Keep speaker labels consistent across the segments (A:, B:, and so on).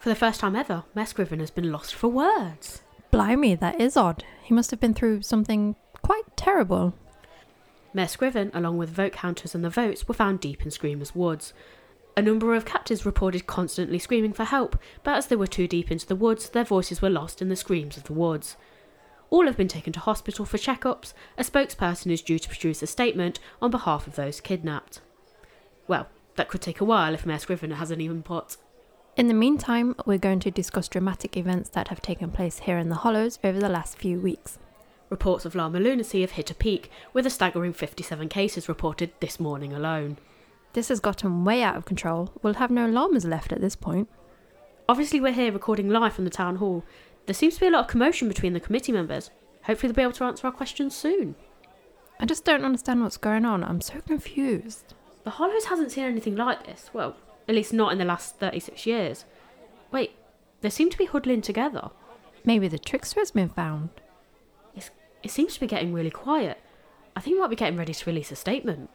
A: For the first time ever, Mayor Scriven has been lost for words.
B: Blimey, that is odd. He must have been through something quite terrible.
A: Mayor Scriven, along with vote counters and the votes, were found deep in Screamer's woods. A number of captives reported constantly screaming for help, but as they were too deep into the woods, their voices were lost in the screams of the woods. All have been taken to hospital for checkups. A spokesperson is due to produce a statement on behalf of those kidnapped. Well, that could take a while if Mayor Scriven hasn't even put.
B: In the meantime, we're going to discuss dramatic events that have taken place here in the Hollows over the last few weeks.
A: Reports of llama lunacy have hit a peak, with a staggering 57 cases reported this morning alone.
B: This has gotten way out of control. We'll have no llamas left at this point.
A: Obviously, we're here recording live from the town hall. There seems to be a lot of commotion between the committee members. Hopefully, they'll be able to answer our questions soon.
B: I just don't understand what's going on. I'm so confused.
A: The Hollows hasn't seen anything like this. Well, at least not in the last 36 years. Wait, they seem to be huddling together.
B: Maybe the trickster has been found.
A: It's, it seems to be getting really quiet. I think we might be getting ready to release a statement.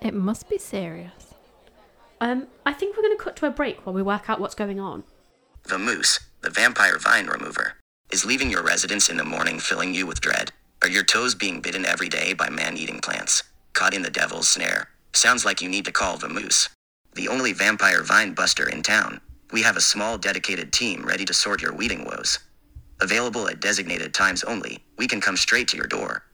B: It must be serious.
A: Um, I think we're going to cut to a break while we work out what's going on.
C: Vamoose, the vampire vine remover, is leaving your residence in the morning, filling you with dread. Are your toes being bitten every day by man eating plants? Caught in the devil's snare? Sounds like you need to call Vamoose. The only vampire vine buster in town. We have a small dedicated team ready to sort your weeding woes. Available at designated times only, we can come straight to your door.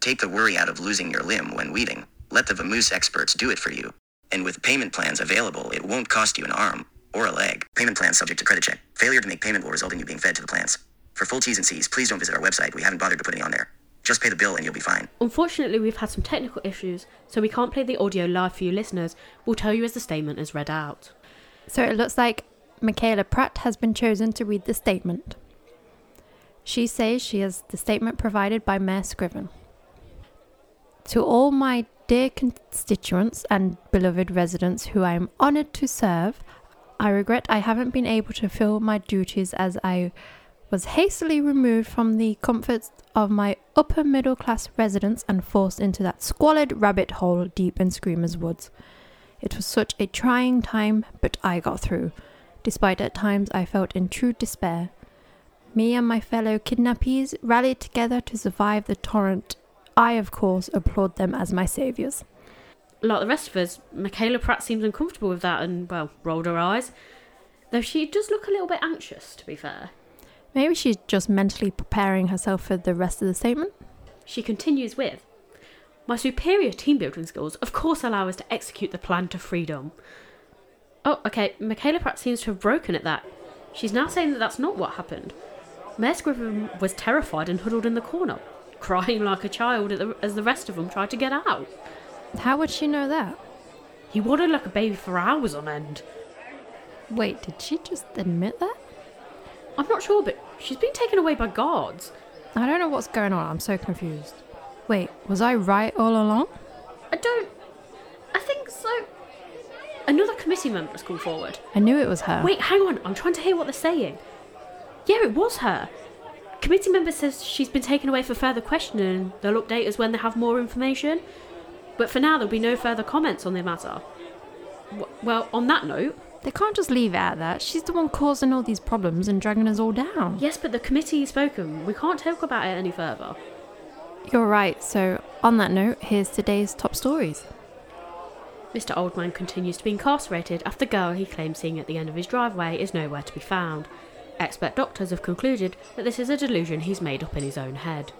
C: Take the worry out of losing your limb when weeding. Let the Vamoose experts do it for you. And with payment plans available, it won't cost you an arm or a leg. Payment plans subject to credit check. Failure to make payment will result in you being fed to the plants. For full T's and C's, please don't visit our website. We haven't bothered to put any on there. Just pay the bill and you'll be fine.
A: Unfortunately, we've had some technical issues, so we can't play the audio live for you listeners. We'll tell you as the statement is read out.
B: So it looks like Michaela Pratt has been chosen to read the statement. She says she has the statement provided by Mayor Scriven. To all my dear constituents and beloved residents who I am honoured to serve, I regret I haven't been able to fill my duties as I was hastily removed from the comforts of my upper middle class residence and forced into that squalid rabbit hole deep in Screamers Woods. It was such a trying time, but I got through, despite at times I felt in true despair. Me and my fellow kidnappees rallied together to survive the torrent. I, of course, applaud them as my saviours.
A: Like the rest of us, Michaela Pratt seems uncomfortable with that and, well, rolled her eyes. Though she does look a little bit anxious, to be fair.
B: Maybe she's just mentally preparing herself for the rest of the statement.
A: She continues with My superior team building skills, of course, allow us to execute the plan to freedom. Oh, okay, Michaela Pratt seems to have broken at that. She's now saying that that's not what happened. Mayor Scriven was terrified and huddled in the corner, crying like a child as the rest of them tried to get out.
B: How would she know that?
A: He waddled like a baby for hours on end.
B: Wait, did she just admit that?
A: I'm not sure, but she's been taken away by guards.
B: I don't know what's going on. I'm so confused. Wait, was I right all along?
A: I don't. I think so. Another committee member has come forward.
B: I knew it was her.
A: Wait, hang on. I'm trying to hear what they're saying. Yeah, it was her. Committee member says she's been taken away for further questioning. They'll update us when they have more information. But for now, there'll be no further comments on the matter. W- well, on that note,
B: They can't just leave it at that. She's the one causing all these problems and dragging us all down.
A: yes, but the committee has spoken. We can't talk about it any further.
B: You're right. So, on that note, here's today's top stories.
A: Mr. Oldman continues to be incarcerated after the girl he claims seeing at the end of his driveway is nowhere to be found. Expert doctors have concluded that this is a delusion he's made up in his own head.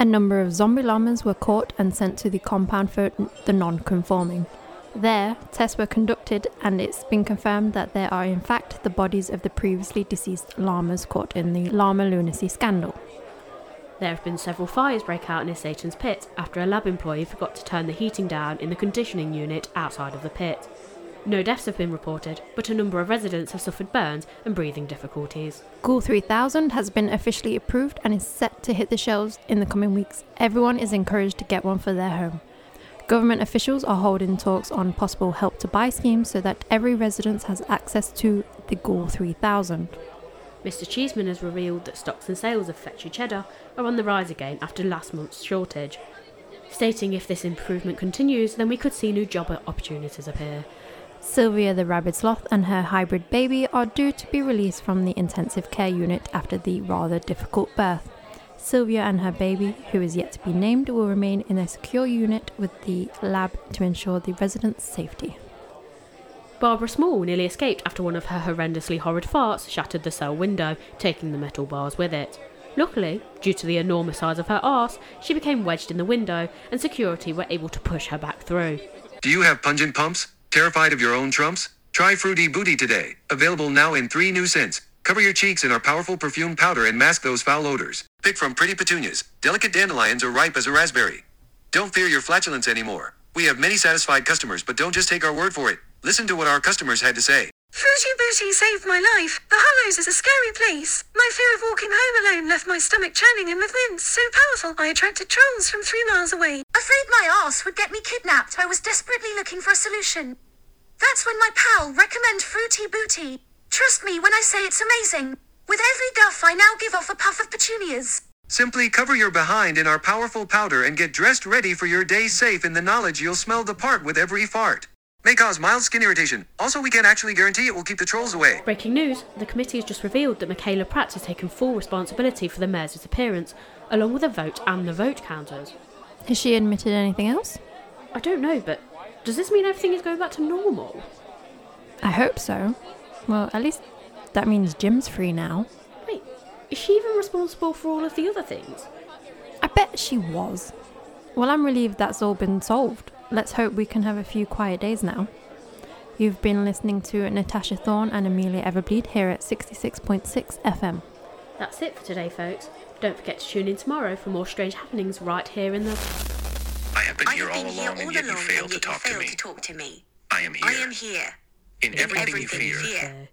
B: A number of zombie llamas were caught and sent to the compound for the non conforming. There, tests were conducted, and it's been confirmed that there are, in fact, the bodies of the previously deceased llamas caught in the llama lunacy scandal.
A: There have been several fires break out near Satan's pit after a lab employee forgot to turn the heating down in the conditioning unit outside of the pit. No deaths have been reported, but a number of residents have suffered burns and breathing difficulties.
B: Ghoul 3000 has been officially approved and is set to hit the shelves in the coming weeks. Everyone is encouraged to get one for their home. Government officials are holding talks on possible help to buy schemes so that every resident has access to the Ghoul 3000.
A: Mr. Cheeseman has revealed that stocks and sales of Fetchy Cheddar are on the rise again after last month's shortage, stating if this improvement continues, then we could see new job opportunities appear.
B: Sylvia the rabid sloth and her hybrid baby are due to be released from the intensive care unit after the rather difficult birth. Sylvia and her baby, who is yet to be named, will remain in a secure unit with the lab to ensure the residents' safety.
A: Barbara Small nearly escaped after one of her horrendously horrid farts shattered the cell window, taking the metal bars with it. Luckily, due to the enormous size of her arse, she became wedged in the window, and security were able to push her back through.
D: Do you have pungent pumps? Terrified of your own trumps? Try Fruity Booty today. Available now in three new scents. Cover your cheeks in our powerful perfume powder and mask those foul odors. Pick from pretty petunias, delicate dandelions, or ripe as a raspberry. Don't fear your flatulence anymore. We have many satisfied customers, but don't just take our word for it. Listen to what our customers had to say.
E: Fruity Booty saved my life. The Hollows is a scary place. My fear of walking home alone left my stomach churning and with winds so powerful I attracted trolls from three miles away.
F: Afraid my arse would get me kidnapped, I was desperately looking for a solution. That's when my pal recommended Fruity Booty. Trust me when I say it's amazing. With every guff, I now give off a puff of petunias.
D: Simply cover your behind in our powerful powder and get dressed ready for your day safe in the knowledge you'll smell the part with every fart. May cause mild skin irritation. Also, we can't actually guarantee it will keep the trolls away.
A: Breaking news the committee has just revealed that Michaela Pratt has taken full responsibility for the mayor's disappearance, along with the vote and the vote counters.
B: Has she admitted anything else?
A: I don't know, but does this mean everything is going back to normal?
B: I hope so. Well, at least that means Jim's free now.
A: Wait, is she even responsible for all of the other things?
B: I bet she was. Well, I'm relieved that's all been solved. Let's hope we can have a few quiet days now. You've been listening to Natasha Thorne and Amelia Everbleed here at 66.6 FM.
A: That's it for today, folks. Don't forget to tune in tomorrow for more strange happenings right here in the.
D: I have been
G: I
D: here
G: have
D: all
G: been here
D: along,
G: all
D: and yet you failed
G: and
D: to
G: yet you
D: talk to
G: failed
D: me.
G: to talk to me.
D: I am here.
G: I am here.
D: In
G: In
D: everything, you
G: everything you
D: fear.
G: fear.